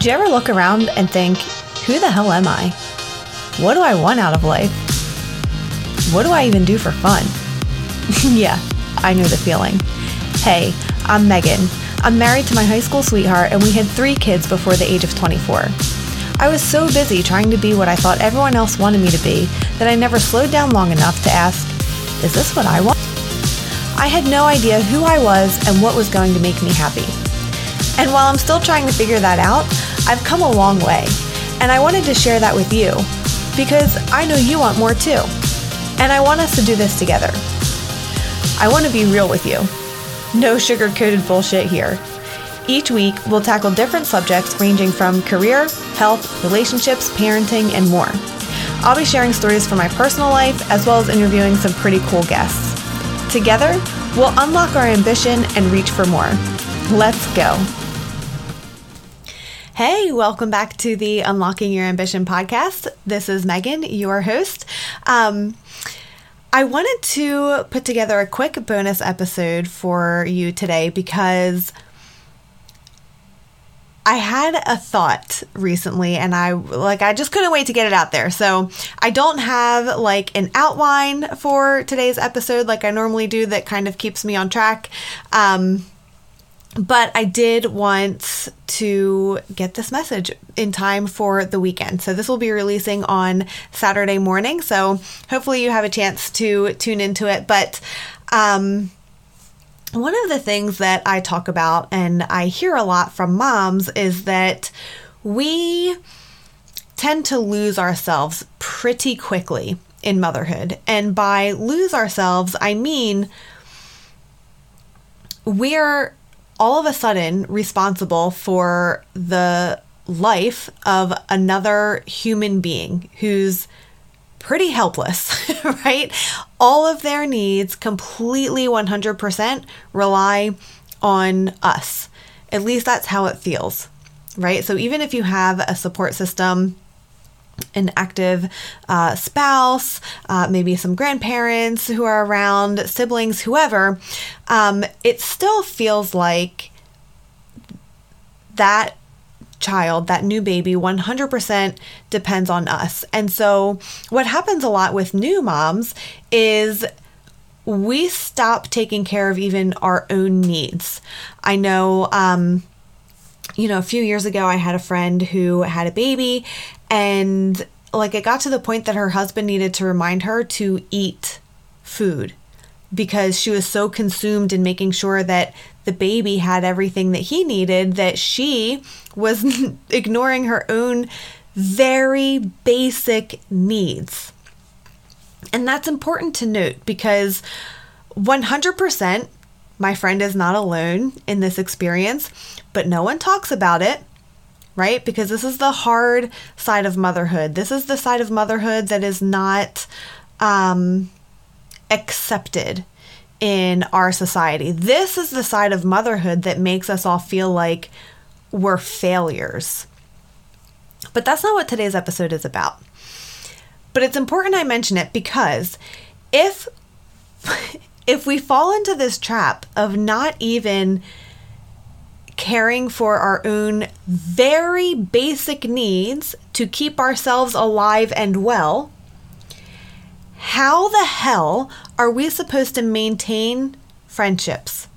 Do you ever look around and think, who the hell am I? What do I want out of life? What do I even do for fun? yeah, I know the feeling. Hey, I'm Megan. I'm married to my high school sweetheart, and we had three kids before the age of 24. I was so busy trying to be what I thought everyone else wanted me to be that I never slowed down long enough to ask, is this what I want? I had no idea who I was and what was going to make me happy. And while I'm still trying to figure that out, I've come a long way. And I wanted to share that with you because I know you want more too. And I want us to do this together. I want to be real with you. No sugar coated bullshit here. Each week, we'll tackle different subjects ranging from career, health, relationships, parenting, and more. I'll be sharing stories from my personal life as well as interviewing some pretty cool guests. Together, we'll unlock our ambition and reach for more. Let's go. Hey, welcome back to the Unlocking Your Ambition podcast. This is Megan, your host. Um, I wanted to put together a quick bonus episode for you today because I had a thought recently and I like I just couldn't wait to get it out there. So, I don't have like an outline for today's episode like I normally do that kind of keeps me on track. Um but I did want to get this message in time for the weekend. So this will be releasing on Saturday morning. So hopefully you have a chance to tune into it. But um, one of the things that I talk about and I hear a lot from moms is that we tend to lose ourselves pretty quickly in motherhood. And by lose ourselves, I mean we're all of a sudden responsible for the life of another human being who's pretty helpless, right? All of their needs completely 100% rely on us. At least that's how it feels, right? So even if you have a support system, an active uh, spouse, uh, maybe some grandparents who are around, siblings, whoever, um, it still feels like that child, that new baby, 100% depends on us. And so, what happens a lot with new moms is we stop taking care of even our own needs. I know, um, you know, a few years ago, I had a friend who had a baby and like it got to the point that her husband needed to remind her to eat food because she was so consumed in making sure that the baby had everything that he needed that she was ignoring her own very basic needs. And that's important to note because 100% my friend is not alone in this experience, but no one talks about it right? Because this is the hard side of motherhood. This is the side of motherhood that is not um, accepted in our society. This is the side of motherhood that makes us all feel like we're failures. But that's not what today's episode is about. But it's important I mention it because if if we fall into this trap of not even caring for our own very basic needs to keep ourselves alive and well, how the hell are we supposed to maintain friendships?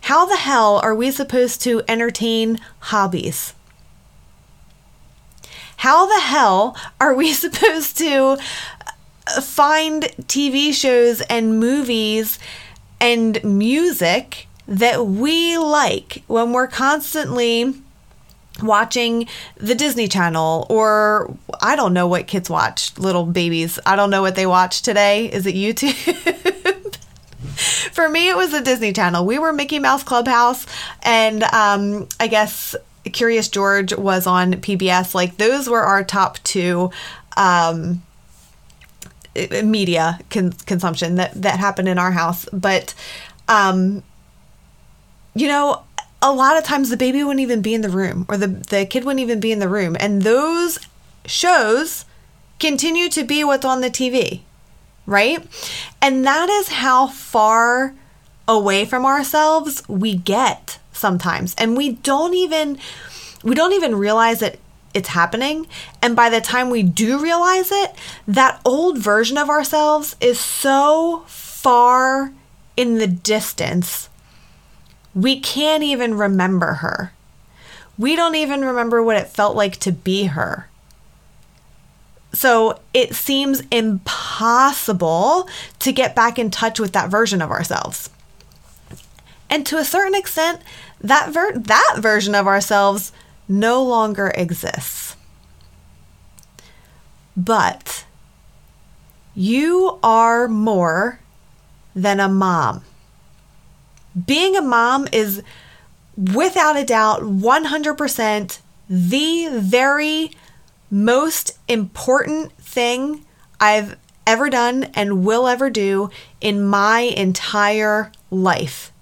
How the hell are we supposed to entertain hobbies? How the hell are we supposed to uh, find TV shows and movies and music that we like when we're constantly watching the Disney Channel or I don't know what kids watch, little babies. I don't know what they watch today. Is it YouTube? For me, it was the Disney Channel. We were Mickey Mouse Clubhouse, and um, I guess Curious George was on PBS. Like, those were our top two. Um, media con- consumption that that happened in our house but um you know, a lot of times the baby wouldn't even be in the room or the, the kid wouldn't even be in the room. And those shows continue to be what's on the TV, right? And that is how far away from ourselves we get sometimes. And we don't even we don't even realize that it's happening. And by the time we do realize it, that old version of ourselves is so far in the distance, we can't even remember her. We don't even remember what it felt like to be her. So it seems impossible to get back in touch with that version of ourselves. And to a certain extent, that ver- that version of ourselves no longer exists. But you are more than a mom. Being a mom is without a doubt 100% the very most important thing I've ever done and will ever do in my entire life.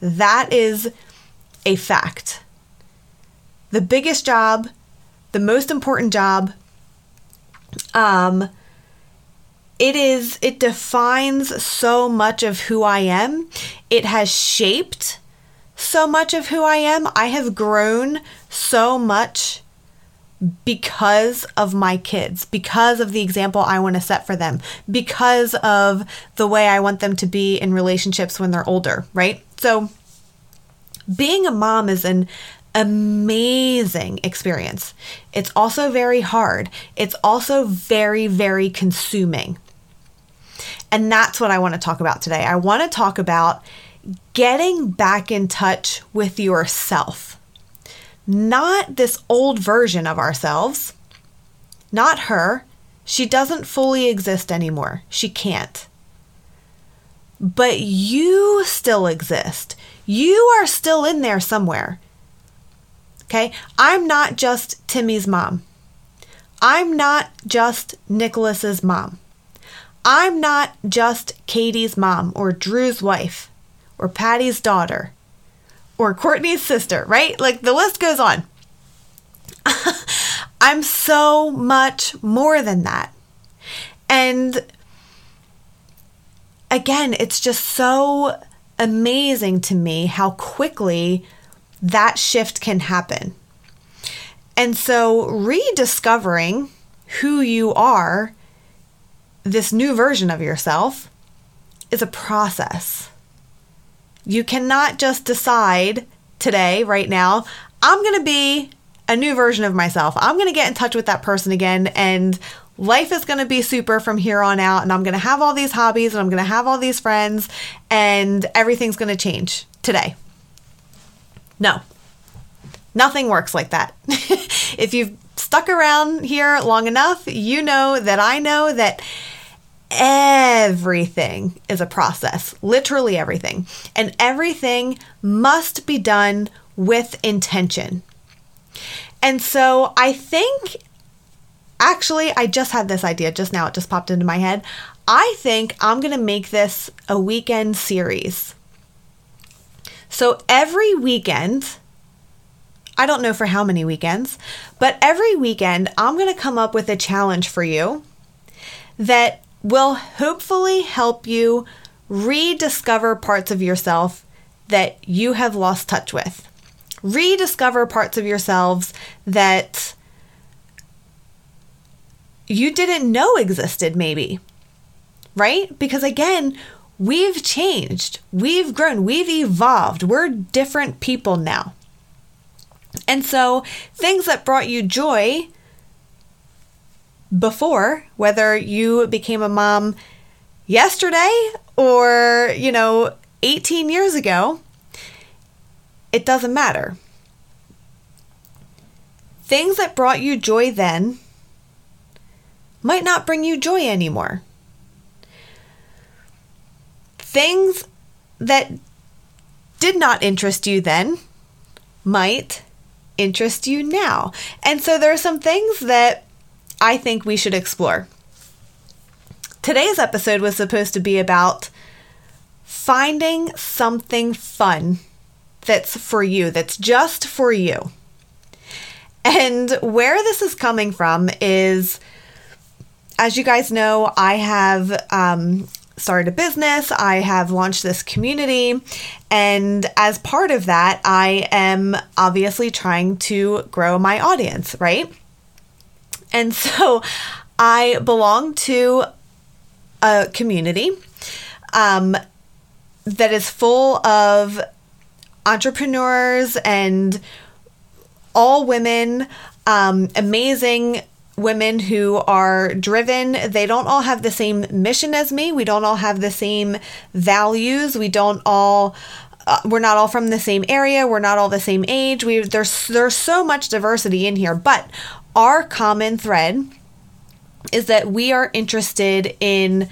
That is a fact. The biggest job, the most important job, um, it is, it defines so much of who I am. It has shaped so much of who I am. I have grown so much because of my kids, because of the example I want to set for them, because of the way I want them to be in relationships when they're older, right? So, being a mom is an amazing experience. It's also very hard. It's also very, very consuming. And that's what I want to talk about today. I want to talk about getting back in touch with yourself. Not this old version of ourselves, not her. She doesn't fully exist anymore. She can't. But you still exist. You are still in there somewhere. Okay? I'm not just Timmy's mom. I'm not just Nicholas's mom. I'm not just Katie's mom or Drew's wife or Patty's daughter or Courtney's sister, right? Like the list goes on. I'm so much more than that. And again, it's just so amazing to me how quickly that shift can happen. And so, rediscovering who you are, this new version of yourself, is a process. You cannot just decide today, right now, I'm going to be a new version of myself. I'm going to get in touch with that person again and life is going to be super from here on out and I'm going to have all these hobbies and I'm going to have all these friends and everything's going to change today. No. Nothing works like that. if you've stuck around here long enough, you know that I know that everything is a process, literally everything. And everything must be done with intention. And so I think, actually, I just had this idea just now, it just popped into my head. I think I'm going to make this a weekend series. So every weekend, I don't know for how many weekends, but every weekend I'm going to come up with a challenge for you that will hopefully help you rediscover parts of yourself that you have lost touch with. Rediscover parts of yourselves that you didn't know existed, maybe. Right? Because again, we've changed, we've grown, we've evolved, we're different people now. And so, things that brought you joy before, whether you became a mom yesterday or, you know, 18 years ago, it doesn't matter. Things that brought you joy then might not bring you joy anymore. Things that did not interest you then might interest you now. And so there are some things that I think we should explore. Today's episode was supposed to be about finding something fun that's for you, that's just for you. And where this is coming from is, as you guys know, I have um, started a business, I have launched this community, and as part of that, I am obviously trying to grow my audience, right? And so I belong to a community um, that is full of entrepreneurs and all women, um, amazing women who are driven. They don't all have the same mission as me. We don't all have the same values. We don't all. Uh, we're not all from the same area. We're not all the same age. We there's there's so much diversity in here, but our common thread is that we are interested in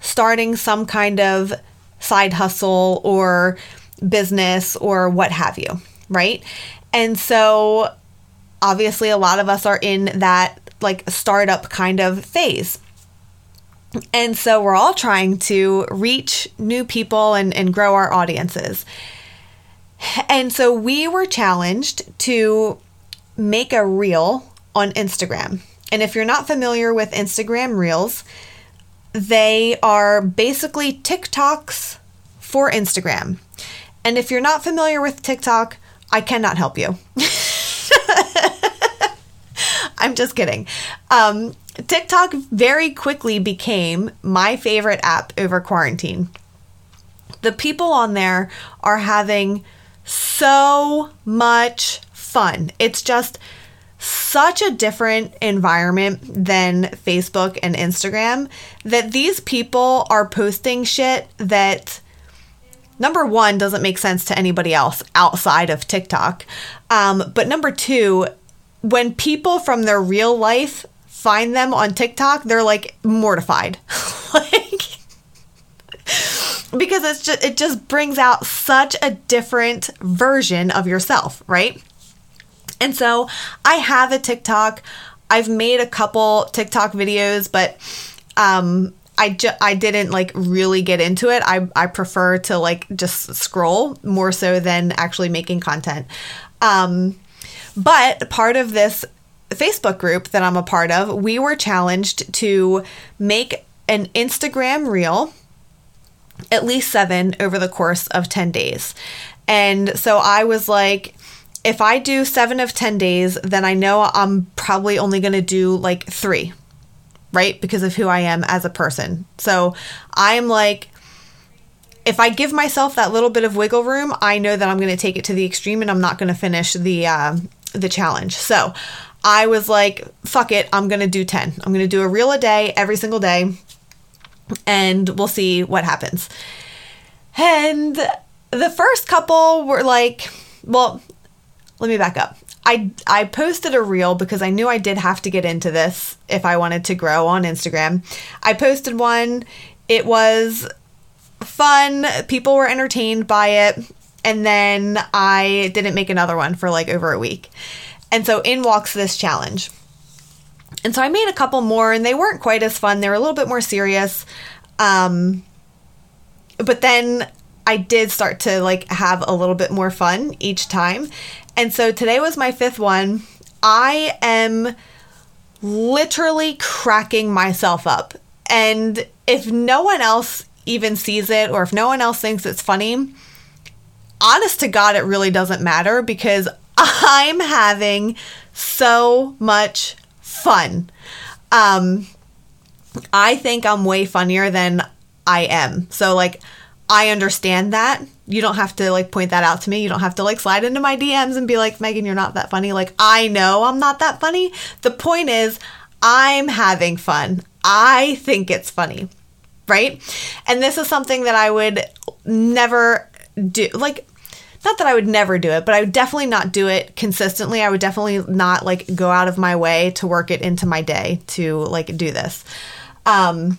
starting some kind of side hustle or business or what have you, right? And so obviously a lot of us are in that like startup kind of phase. And so we're all trying to reach new people and, and grow our audiences. And so we were challenged to make a reel on Instagram. And if you're not familiar with Instagram Reels, they are basically TikToks for Instagram. And if you're not familiar with TikTok, I cannot help you. I'm just kidding. Um, TikTok very quickly became my favorite app over quarantine. The people on there are having so much fun. It's just such a different environment than Facebook and Instagram that these people are posting shit that number one doesn't make sense to anybody else outside of TikTok. Um, but number two, when people from their real life find them on TikTok, they're like mortified. like because it's just it just brings out such a different version of yourself, right? And so I have a TikTok. I've made a couple TikTok videos, but um I ju- I didn't like really get into it. I I prefer to like just scroll more so than actually making content. Um but part of this Facebook group that I'm a part of, we were challenged to make an Instagram reel, at least seven over the course of 10 days. And so I was like, if I do seven of 10 days, then I know I'm probably only going to do like three, right? Because of who I am as a person. So I'm like, if I give myself that little bit of wiggle room, I know that I'm going to take it to the extreme and I'm not going to finish the uh, the challenge. So I was like, fuck it, I'm going to do 10. I'm going to do a reel a day every single day and we'll see what happens. And the first couple were like, well, let me back up. I, I posted a reel because I knew I did have to get into this if I wanted to grow on Instagram. I posted one. It was fun. People were entertained by it. And then I didn't make another one for like over a week. And so in walks this challenge. And so I made a couple more and they weren't quite as fun. They were a little bit more serious. Um, but then I did start to like have a little bit more fun each time. And so today was my fifth one. I am literally cracking myself up. And if no one else even sees it or if no one else thinks it's funny, honest to God, it really doesn't matter because I'm having so much fun. Um, I think I'm way funnier than I am. So, like, I understand that. You don't have to like point that out to me. You don't have to like slide into my DMs and be like, Megan, you're not that funny. Like, I know I'm not that funny. The point is, I'm having fun. I think it's funny. Right. And this is something that I would never do like not that I would never do it, but I would definitely not do it consistently. I would definitely not like go out of my way to work it into my day to like do this. Um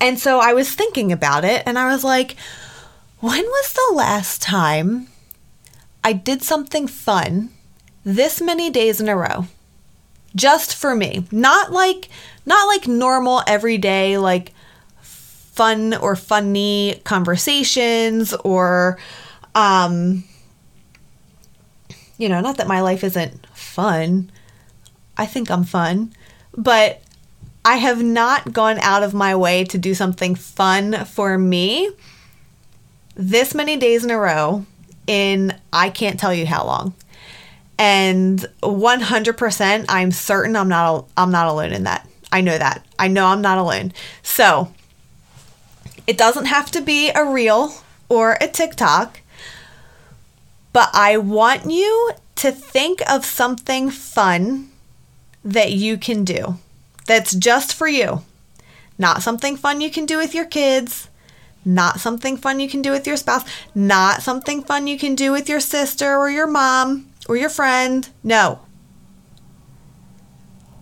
and so I was thinking about it and I was like, when was the last time I did something fun this many days in a row? Just for me. Not like not like normal everyday like fun or funny conversations or um you know, not that my life isn't fun. I think I'm fun, but I have not gone out of my way to do something fun for me this many days in a row in I can't tell you how long. And 100% I'm certain I'm not I'm not alone in that. I know that. I know I'm not alone. So, it doesn't have to be a reel or a TikTok, but I want you to think of something fun that you can do that's just for you. Not something fun you can do with your kids, not something fun you can do with your spouse, not something fun you can do with your sister or your mom or your friend. No.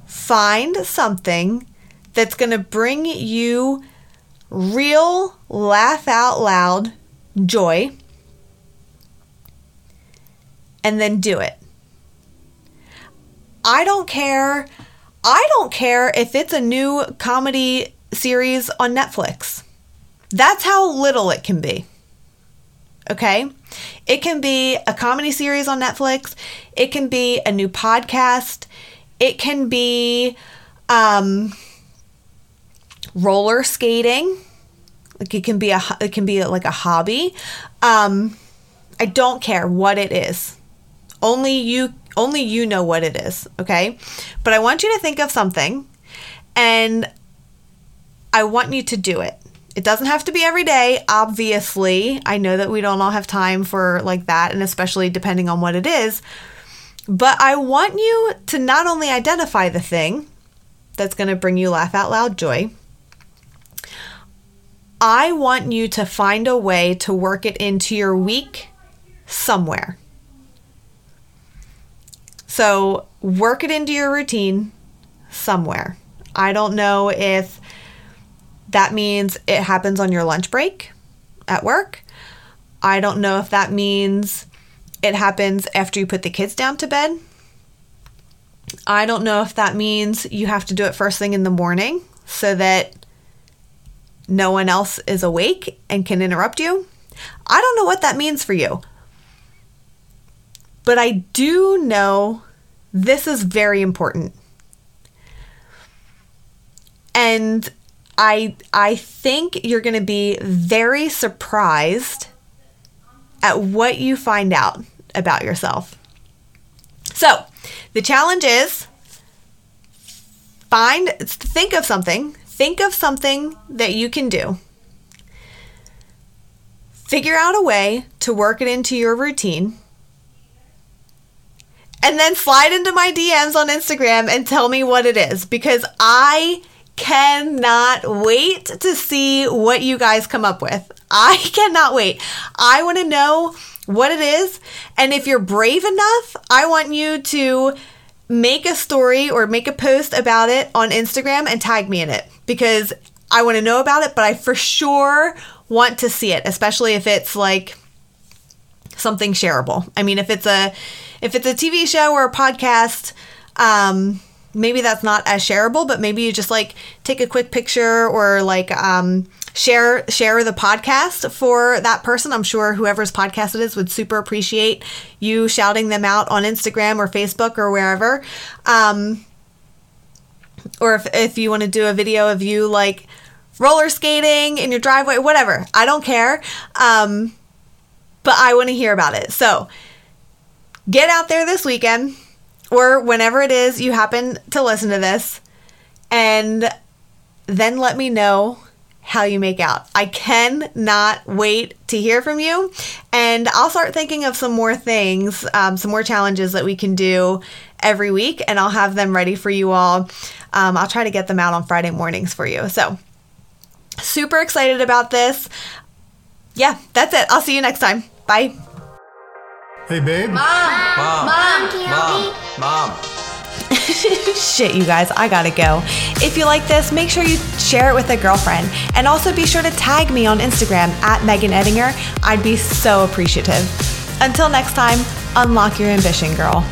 Find something that's going to bring you real laugh out loud joy and then do it. I don't care. I don't care if it's a new comedy series on Netflix. That's how little it can be. Okay? It can be a comedy series on Netflix, it can be a new podcast, it can be um, roller skating. Like it can be a it can be like a hobby. Um, I don't care what it is. Only you only you know what it is, okay? But I want you to think of something and I want you to do it. It doesn't have to be every day, obviously. I know that we don't all have time for like that, and especially depending on what it is. But I want you to not only identify the thing that's going to bring you laugh out loud joy, I want you to find a way to work it into your week somewhere. So, work it into your routine somewhere. I don't know if that means it happens on your lunch break at work. I don't know if that means it happens after you put the kids down to bed. I don't know if that means you have to do it first thing in the morning so that no one else is awake and can interrupt you. I don't know what that means for you. But I do know this is very important. And I I think you're going to be very surprised at what you find out about yourself. So, the challenge is find think of something, think of something that you can do. Figure out a way to work it into your routine. And then slide into my DMs on Instagram and tell me what it is because I cannot wait to see what you guys come up with. I cannot wait. I want to know what it is. And if you're brave enough, I want you to make a story or make a post about it on Instagram and tag me in it because I want to know about it, but I for sure want to see it, especially if it's like something shareable. I mean, if it's a if it's a TV show or a podcast, um, maybe that's not as shareable, but maybe you just like take a quick picture or like um, share share the podcast for that person. I'm sure whoever's podcast it is would super appreciate you shouting them out on Instagram or Facebook or wherever. Um, or if if you want to do a video of you like roller skating in your driveway, whatever. I don't care. Um, but I want to hear about it. So get out there this weekend or whenever it is you happen to listen to this, and then let me know how you make out. I cannot wait to hear from you. And I'll start thinking of some more things, um, some more challenges that we can do every week, and I'll have them ready for you all. Um, I'll try to get them out on Friday mornings for you. So, super excited about this. Yeah, that's it. I'll see you next time. Bye. Hey, babe. Mom. Mom. Mom, can you Mom. Mom. Shit, you guys, I gotta go. If you like this, make sure you share it with a girlfriend. And also be sure to tag me on Instagram at Megan Eddinger. I'd be so appreciative. Until next time, unlock your ambition, girl.